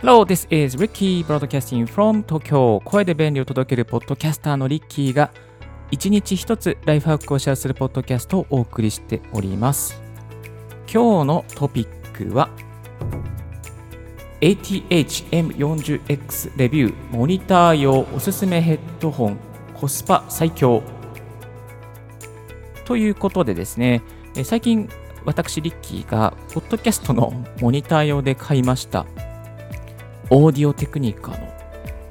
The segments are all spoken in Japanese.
Hello, this is Ricky broadcasting from Tokyo. 声で便利を届けるポッドキャスターのリッキーが一日一つライフハックをシェアするポッドキャストをお送りしております。今日のトピックは ATH-M40X レビューモニター用おすすめヘッドホンコスパ最強ということでですね最近私リッキーがポッドキャストのモニター用で買いましたオーディオテクニカの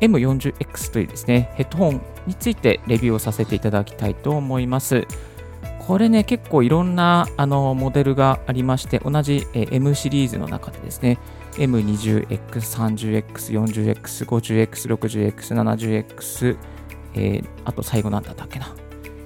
M40X というですね、ヘッドホンについてレビューをさせていただきたいと思います。これね、結構いろんなあのモデルがありまして、同じ M シリーズの中でですね、M20X、30X、40X、50X、60X、70X、えー、あと最後なんだったっけな。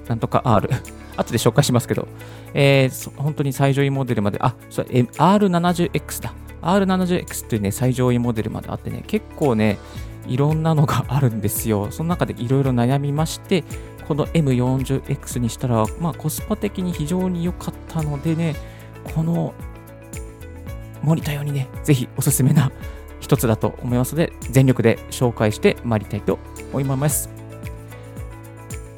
なんとか R。後で紹介しますけど、えー、本当に最上位モデルまで、あ、それ R70X だ。R70X というね、最上位モデルまであってね、結構ね、いろんなのがあるんですよ。その中でいろいろ悩みまして、この M40X にしたら、まあコスパ的に非常に良かったのでね、このモニター用にね、ぜひおすすめな一つだと思いますので、全力で紹介してまいりたいと思います。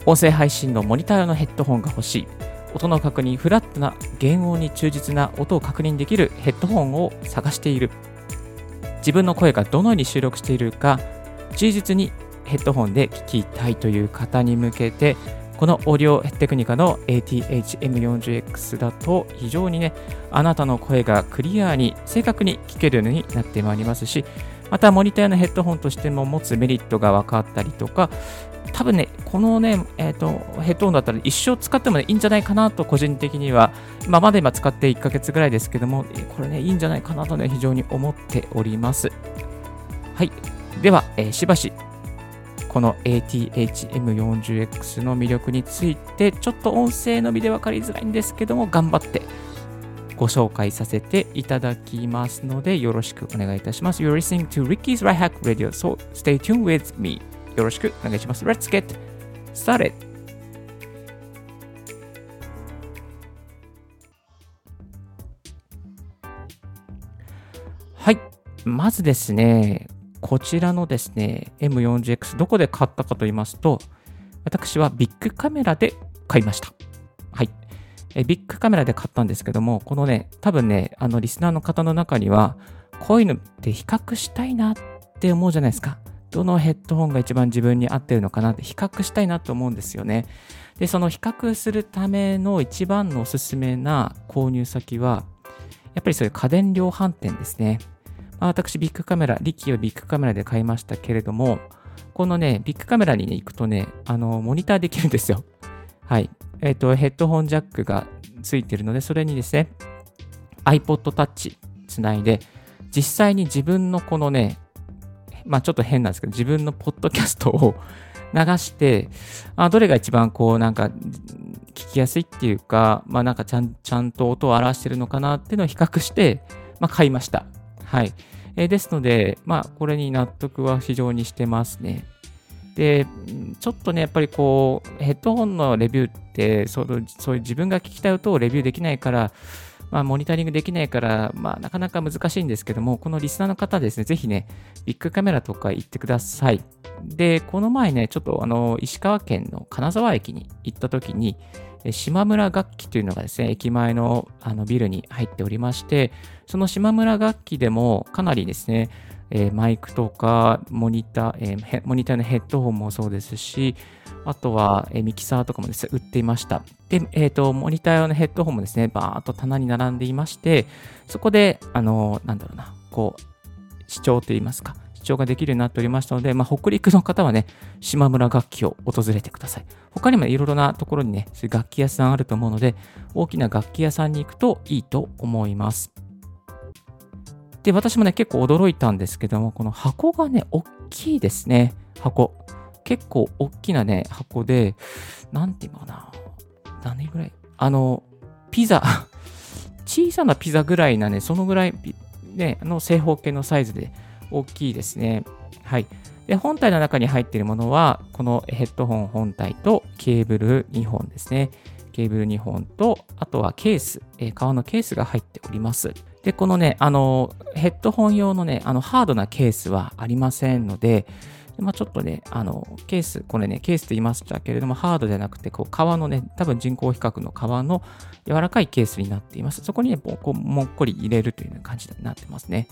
音声配信のモニター用のヘッドホンが欲しい。音の確認、フラットな原音に忠実な音を確認できるヘッドホンを探している。自分の声がどのように収録しているか、忠実にヘッドホンで聞きたいという方に向けて、このオーディオテクニカの ATH-M40X だと非常にね、あなたの声がクリアに正確に聞けるようになってまいりますし、またモニターのヘッドホンとしても持つメリットが分かったりとか、多分ね、このね、え、ー、と、ヘッドホンだったら一生使っても、ね、いいんじゃないかなと、個人的には、ま、まだ今使って1ヶ月ぐらいですけども、これね、いいんじゃないかなとね、非常に思っております。はい。では、えー、しばし、この ATH-M40X の魅力について、ちょっと音声のみで分かりづらいんですけども、頑張ってご紹介させていただきますので、よろしくお願いいたします。You're listening to Ricky's Right Hack Radio, so stay tuned with me. よろしくお願いします。Let's get started! はい。まずですね、こちらのですね、M40X どこで買ったかと言いますと、私はビッグカメラで買いました。はい。えビッグカメラで買ったんですけども、このね、多分ね、あのリスナーの方の中には、こういうのって比較したいなって思うじゃないですか。どのヘッドホンが一番自分に合ってるのかなって比較したいなと思うんですよね。で、その比較するための一番のおすすめな購入先は、やっぱりそういう家電量販店ですね。まあ、私、ビッグカメラ、リキをビッグカメラで買いましたけれども、このね、ビッグカメラに、ね、行くとね、あの、モニターできるんですよ。はい。えっ、ー、と、ヘッドホンジャックがついてるので、それにですね、iPod Touch つないで、実際に自分のこのね、まあちょっと変なんですけど、自分のポッドキャストを流して、あどれが一番こうなんか聞きやすいっていうか、まあなんかちゃんちゃんと音を表してるのかなっていうのを比較して、まあ買いました。はい。えー、ですので、まあこれに納得は非常にしてますね。で、ちょっとね、やっぱりこう、ヘッドホンのレビューって、そのそういう自分が聞きたい音をレビューできないから、まあ、モニタリングできないから、まあ、なかなか難しいんですけども、このリスナーの方ですね、ぜひね、ビッグカメラとか行ってください。で、この前ね、ちょっとあの、石川県の金沢駅に行った時に、島村楽器というのがですね、駅前のあのビルに入っておりまして、その島村楽器でもかなりですね、えー、マイクとかモニター、えー、モニターのヘッドホンもそうですし、あとは、えー、ミキサーとかもですね、売っていました。で、えっ、と、モニター用のヘッドホンもですね、バーっと棚に並んでいまして、そこで、あのなんだろうな、こう、視聴といいますか、視聴ができるようになっておりましたので、まあ、北陸の方はね、島村楽器を訪れてください。他にもいろいろなところにね、そういう楽器屋さんあると思うので、大きな楽器屋さんに行くといいと思います。で、私もね、結構驚いたんですけども、この箱がね、大きいですね、箱。結構大きなね、箱で、なんていうのかな、何ぐらい？あの、ピザ、小さなピザぐらいなね、そのぐらい、ね、の正方形のサイズで大きいですね。はい。で、本体の中に入っているものは、このヘッドホン本体とケーブル2本ですね。ケーブル2本と、あとはケース、えー、革のケースが入っております。で、このね、あの、ヘッドホン用のね、あの、ハードなケースはありませんので、まあ、ちょっとね、あの、ケース、これね、ケースと言いましたけれども、ハードじゃなくて、こう、革のね、多分人工比較の革の柔らかいケースになっています。そこにね、こうもっこり入れるというような感じになってますね。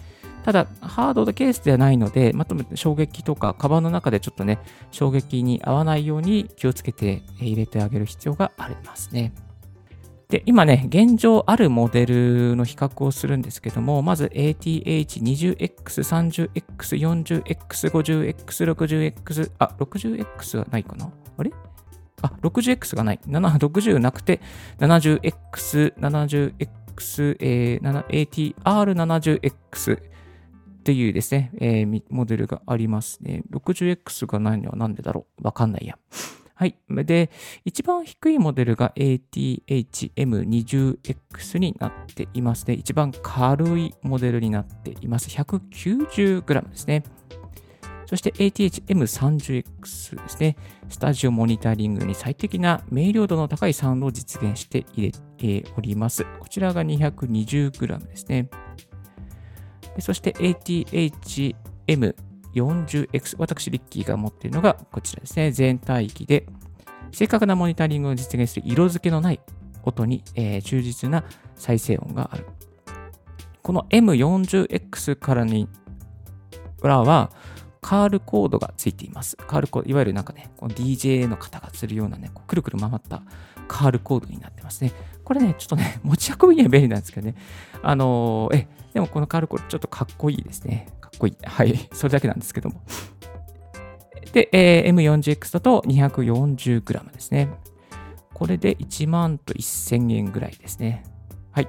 ただ、ハードのケースではないので、まとめて衝撃とか、カバンの中でちょっとね、衝撃に合わないように気をつけて入れてあげる必要がありますね。で、今ね、現状あるモデルの比較をするんですけども、まず ATH20X、30X、40X、50X、60X、あ、60X はないかな？あれ？あ、60X がない。60なくて、70X、70X、えー、ATR70X っていうですね、えー、モデルがありますね。60X がないのはなんでだろう？わかんないや。はい。で、一番低いモデルが ATH-M20X になっていますね。一番軽いモデルになっています。190g ですね。そして ATH-M30X ですね。スタジオモニタリングに最適な明瞭度の高いサウンドを実現して入れております。こちらが 220g ですね。そして ATH-M 40X、私、リッキーが持っているのがこちらですね。全体域で正確なモニタリングを実現する色付けのない音に、えー、忠実な再生音がある。この M40X からにらは、カールコードがついています。カールコード、いわゆるなんかね、DJ の方がするようなね、くるくる回ったカールコードになってますね。これね、ちょっとね、持ち運びには便利なんですけどね。あのー、え、でもこのカールコードちょっとかっこいいですね。かっこいい。はい。それだけなんですけども。で、えー、M40X だと 240g ですね。これで1万と1000円ぐらいですね。はい。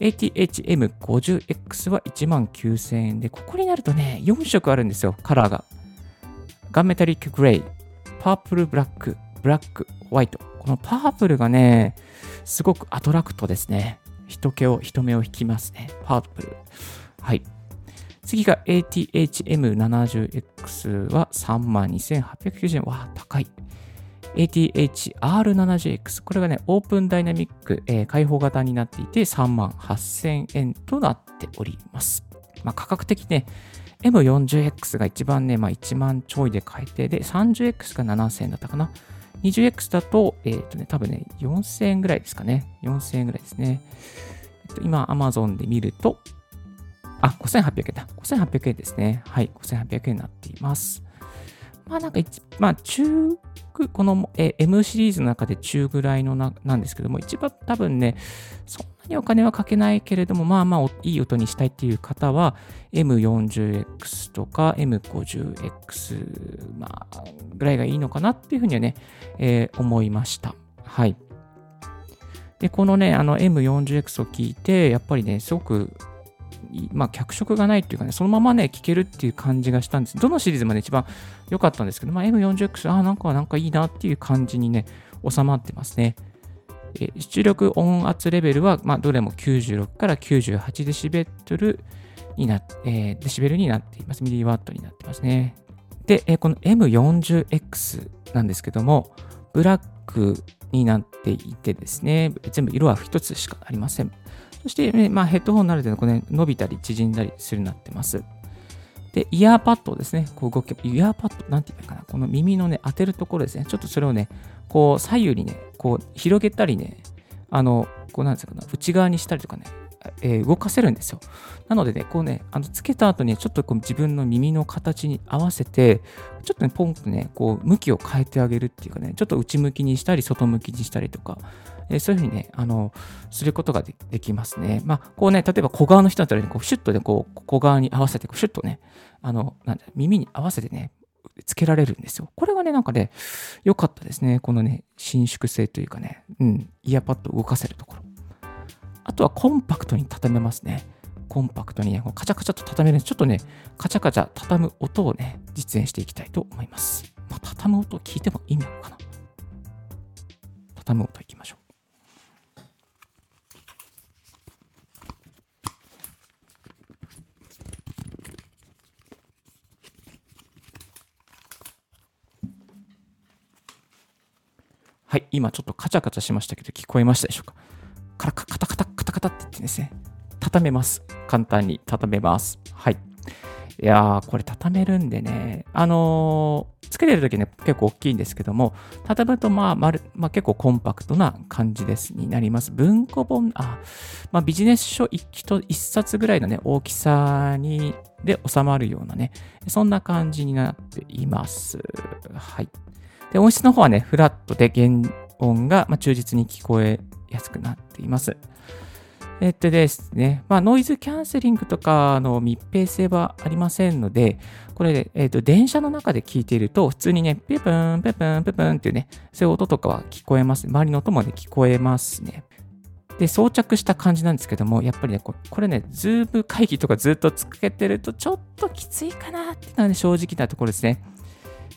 ATH-M50X は1万9000円で、ここになるとね、4色あるんですよ、カラーが。ガンメタリックグレイ、パープルブラック、ブラック、ホワイト。このパープルがね、すごくアトラクトですね。人気を、人目を引きますね。パープル。はい。次が ATH-M70X は32,890円。わあ、高い。ATH-R70X。これがね、オープンダイナミック、えー、開放型になっていて38,000円となっております。まあ、価格的ね、M40X が一番ね、まあ、1万ちょいで買えて、で、30X が7000円だったかな。20X だと、えっ、ー、とね、多分ね、4000円ぐらいですかね。4000円ぐらいですね。えっと、今、Amazon で見ると、あ、5800円だ。5800円ですね。はい、5800円になっています。まあなんか、まあ中、この M シリーズの中で中ぐらいのななんですけども、一番多分ね、そんなにお金はかけないけれども、まあまあいい音にしたいっていう方は、M40X とか M50X、まあ、ぐらいがいいのかなっていうふうにはね、えー、思いました。はい。で、このね、あの M40X を聞いて、やっぱりね、すごくまあ、脚色がないっていうかね、そのままね、聴けるっていう感じがしたんです。どのシリーズもね、一番良かったんですけど、まあ、M40X、あ、なんか、なんかいいなっていう感じにね、収まってますね。え出力音圧レベルは、まあ、どれも96から98デシベルにな、えー、デシベルになっています。ミリワットになってますね。で、えこの M40X なんですけども、ブラックになっていてですね、全部色は1つしかありません。そして、まあ、ヘッドホンなるとこね、伸びたり縮んだりするようになってます。で、イヤーパッドですね。こう動け、イヤーパッド、なんて言うかな。この耳のね、当てるところですね。ちょっとそれをね、こう、左右にね、こう、広げたりね、あの、こうなんですか、内側にしたりとかね、えー、動かせるんですよ。なのでね、こうね、あのつけた後にちょっとこう自分の耳の形に合わせて、ちょっとね、ポンとね、こう、向きを変えてあげるっていうかね、ちょっと内向きにしたり、外向きにしたりとか、え、そういうふうにね、あの、することができますね。まあ、こうね、例えば小側の人だったらね、こうシュッとね、こう、小側に合わせて、こうシュッとね、あの、なんだ、耳に合わせてね、つけられるんですよ。これがね、なんかね、良かったですね。このね、伸縮性というかね、うん、イヤーパッドを動かせるところ。あとはコンパクトに畳めますね。コンパクトにね、カチャカチャと畳めるんです。ちょっとね、カチャカチャ畳む音をね、実演していきたいと思います。まあ、畳む音を聞いても意味あるかな。畳む音いきましょう。はい。今ちょっとカチャカチャしましたけど、聞こえましたでしょうか？カラカカタカタカタカタって言ってですね、畳めます。簡単に畳めます。はい。いやー、これ畳めるんでね、あのー、つけてるときね、結構大きいんですけども、畳むとまあ、まるまあ、結構コンパクトな感じです、になります。文庫本、あ、まあ、ビジネス書一一冊ぐらいのね、大きさに、で収まるようなね、そんな感じになっています。はい。で、音質の方はね、フラットで原音が、ま忠実に聞こえやすくなっています。えっとですね、まあ、ノイズキャンセリングとかの密閉性はありませんので、これで、えっと、電車の中で聞いていると、普通にね、ペプン、ペプン、ペプンっていうね、そういう音とかは聞こえます。周りの音もね、聞こえますね。で、装着した感じなんですけども、やっぱりね、これね、ズーム会議とかずっとつけてると、ちょっときついかなっていうのはね、正直なところですね。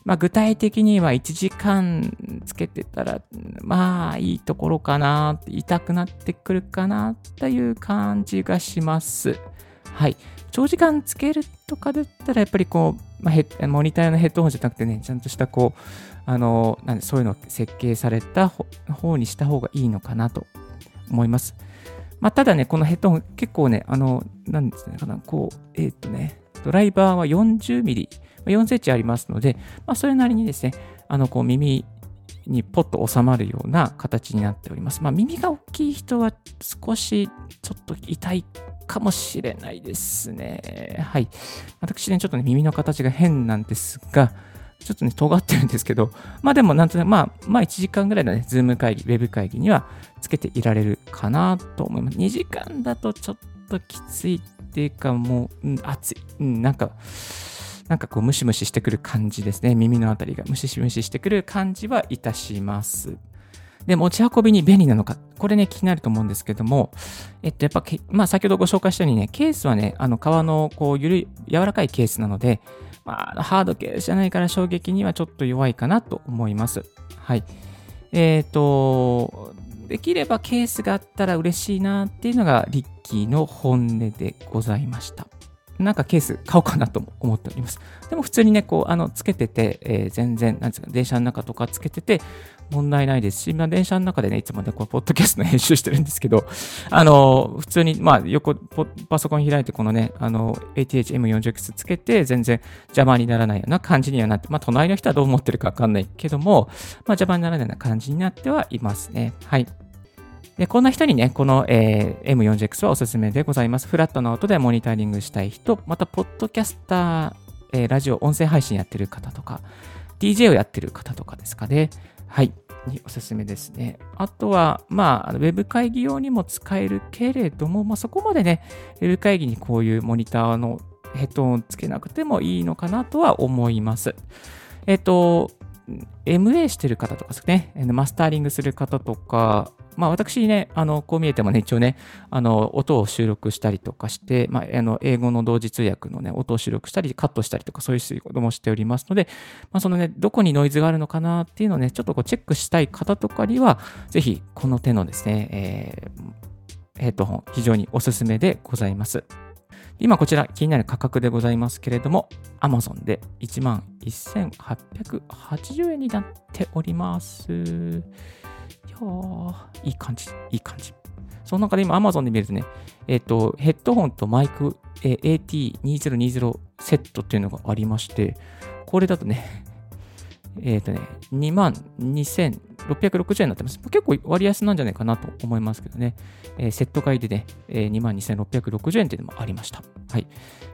まあ、具体的には1時間つけてたら、まあいいところかな、痛くなってくるかなという感じがします。はい。長時間つけるとかだったら、やっぱりこう、まあ、モニターのヘッドホンじゃなくてね、ちゃんとしたこう、あの、なんでそういうの設計された方にした方がいいのかなと思います。まあ、ただね、このヘッドホン結構ね、あの、なんですね、かな、こう、えっ、ー、とね、ドライバーは40ミリ4センチありますので、まあ、それなりにですね、あの、こう耳にポッと収まるような形になっております。まあ、耳が大きい人は少しちょっと痛いかもしれないですね。はい。私ね、ちょっとね、耳の形が変なんですが、ちょっとね、尖ってるんですけど、まあでもなんとなく、まあ、まあ1時間ぐらいのね、ズーム会議、ウェブ会議にはつけていられるかなと思います。2時間だとちょっときついっていうか、もう、うん、暑い。うん、なんか、なんかこうムシムシしてくる感じですね。耳のあたりがムシムシしてくる感じはいたします。で、持ち運びに便利なのか。これね、気になると思うんですけども、えっと、やっぱ、まあ、先ほどご紹介したようにね、ケースはね、あの、革の、こう、ゆるい、柔らかいケースなので、まあ、ハードケースじゃないから衝撃にはちょっと弱いかなと思います。はい。えっ、ー、と、できればケースがあったら嬉しいなっていうのが、リッキーの本音でございました。なんかケース買おうかなと思っております。でも普通にね、こう、あの、つけてて、えー、全然、なんですか、電車の中とかつけてて、問題ないですし、まあ、電車の中でね、いつもね、こう、ポッドキャストの編集してるんですけど、あの、普通に、まあ、横、パソコン開いて、このね、あの、ATH-M40X つけて、全然邪魔にならないような感じにはなって、まあ、隣の人はどう思ってるかわかんないけども、まあ、邪魔にならないような感じになってはいますね。はい。でこんな人にね、この、えー、M40X はおすすめでございます。フラットな音でモニタリングしたい人、また、ポッドキャスター、えー、ラジオ、音声配信やってる方とか、DJ をやってる方とかですかね。はい。におすすめですね。あとは、まあ、ウェブ会議用にも使えるけれども、まあ、そこまでね、ウェブ会議にこういうモニターのヘッドホンつけなくてもいいのかなとは思います。えっと、MA してる方とかですね、マスターリングする方とか、まあ私ね、あの、こう見えてもね、一応ね、あの、音を収録したりとかして、まあ、あの、英語の同時通訳のね、音を収録したり、カットしたりとか、そういうこともしておりますので、まあそのね、どこにノイズがあるのかなっていうのをね、ちょっとこうチェックしたい方とかには、ぜひ、この手のですね、えー、ヘッドホン、非常におすすめでございます。今こちら気になる価格でございますけれども、Amazon で11,880円になっております。やいい感じ、いい感じ。その中で今 Amazon で見るとね、えっ、ー、と、ヘッドホンとマイク、えー、AT2020 セットっていうのがありまして、これだとね、えっ、ー、とね、22,660円になってます。結構割安なんじゃないかなと思いますけどね。えー、セット買いでね、えー、22,660円っていうのもありました。はい。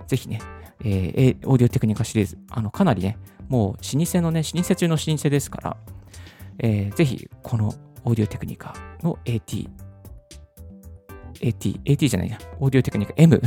ぜひね、えー、オーディオテクニカシリーズ、あの、かなりね、もう老舗のね、老舗中の老舗ですから、えー、ぜひ、このオーディオテクニカの AT、AT、AT じゃないな、オーディオテクニカ M、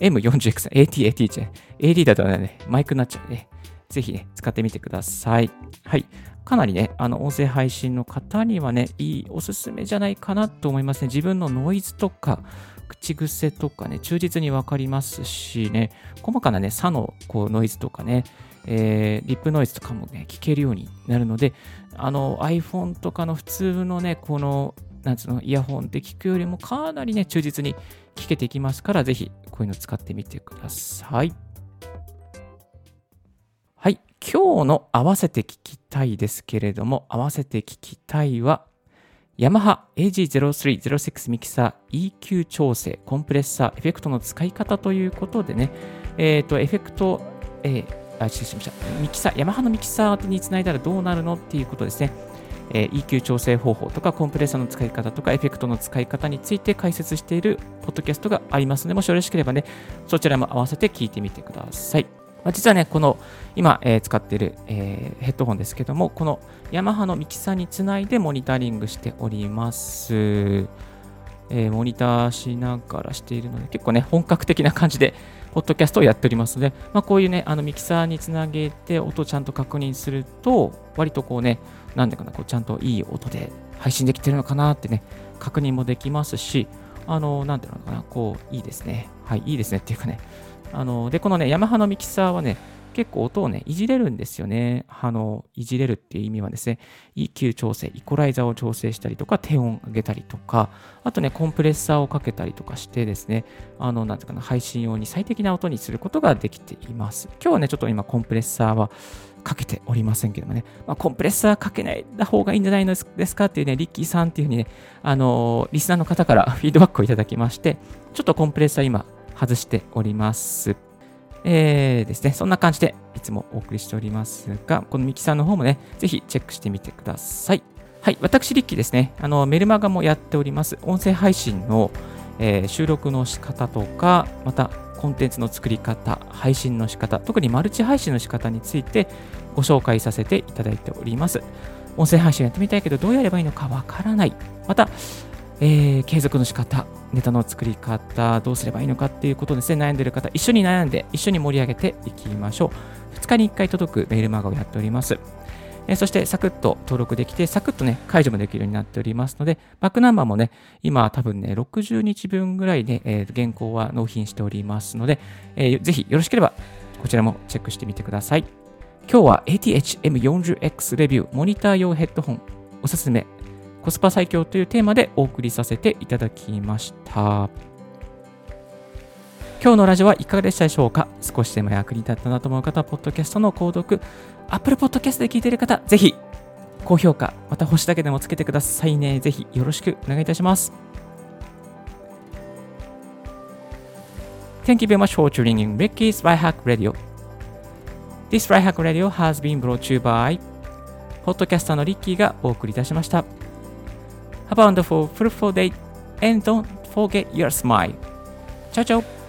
M40X、AT、AT じゃない、AD だとね、マイクになっちゃうね。ぜひね、使ってみてください。はい。かなりね、あの、音声配信の方にはね、いいおすすめじゃないかなと思いますね。自分のノイズとか、口癖とかね、忠実にわかりますしね、細かなね、差のこうノイズとかね、えー、リップノイズとかもね、聞けるようになるので、あの iPhone とかの普通のね、この、なんつうの、イヤホンで聞くよりもかなりね、忠実に聞けていきますから、ぜひこういうの使ってみてください。はい。今日の合わせて聞きたいですけれども、合わせて聞きたいは、ヤマハ AG0306 ミキサー EQ 調整、コンプレッサー、エフェクトの使い方ということでね、えっ、ー、と、エフェクト、えー、あ、失礼しました。ミキサー、ヤマハのミキサーにつないだらどうなるのっていうことですね。えー、EQ 調整方法とかコンプレッサーの使い方とかエフェクトの使い方について解説しているポッドキャストがありますので、もしよろしければね、そちらも合わせて聞いてみてください。まあ、実はね、この今、えー、使っている、えー、ヘッドホンですけども、このヤマハのミキサーにつないでモニタリングしております。えー、モニターしながらしているので、結構ね、本格的な感じで、ポッドキャストをやっておりますので、まあ、こういうね、あのミキサーにつなげて音をちゃんと確認すると、割とこうね、なんでかな、こうちゃんといい音で配信できてるのかなってね、確認もできますし、あの、なんていうのかな、こう、いいですね。はい、いいですねっていうかね、あの、で、このね、ヤマハのミキサーはね、結構音をね、いじれるんですよね。あの、いじれるっていう意味はですね、EQ 調整、イコライザーを調整したりとか、低音上げたりとか、あとね、コンプレッサーをかけたりとかしてですね、あの、なんていうかな、配信用に最適な音にすることができています。今日はね、ちょっと今、コンプレッサーはかけておりませんけどもね、まあ、コンプレッサーかけない方がいいんじゃないのですか？っていうね、リッキーさんっていうふうにね、あのリスナーの方から フィードバックをいただきまして、ちょっとコンプレッサー今、外しております。えー、ですね、そんな感じでいつもお送りしておりますが、このミキサーの方もね、ぜひチェックしてみてください。はい、私、リッキーですね、あのメルマガもやっております。音声配信の、えー、収録の仕方とか、またコンテンツの作り方、配信の仕方、特にマルチ配信の仕方についてご紹介させていただいております。音声配信やってみたいけど、どうやればいいのかわからない。また、えー、継続の仕方、ネタの作り方、どうすればいいのかっていうことですね、悩んでる方、一緒に悩んで、一緒に盛り上げていきましょう。2日に1回届くメールマガをやっております。えー、そして、サクッと登録できて、サクッとね、解除もできるようになっておりますので、バックナンバーもね、今多分ね、60日分ぐらいで、えー、原稿は納品しておりますので、えー、ぜひよろしければ、こちらもチェックしてみてください。今日は ATH-M40X レビューモニター用ヘッドホンおすすめコスパ最強というテーマでお送りさせていただきました。今日のラジオはいかがでしたでしょうか？少しでも役に立ったなと思う方、ポッドキャストの購読、Apple Podcast で聞いている方、ぜひ高評価、また星だけでもつけてくださいね。ぜひよろしくお願いいたします。Thank you very much for tuning in Ricky's Right Hack Radio. This Right Hack Radio has been brought to you by ポッドキャスターのリッキーがお送りいたしました。Have a wonderful, fruitful day and don't forget your smile. Ciao, ciao.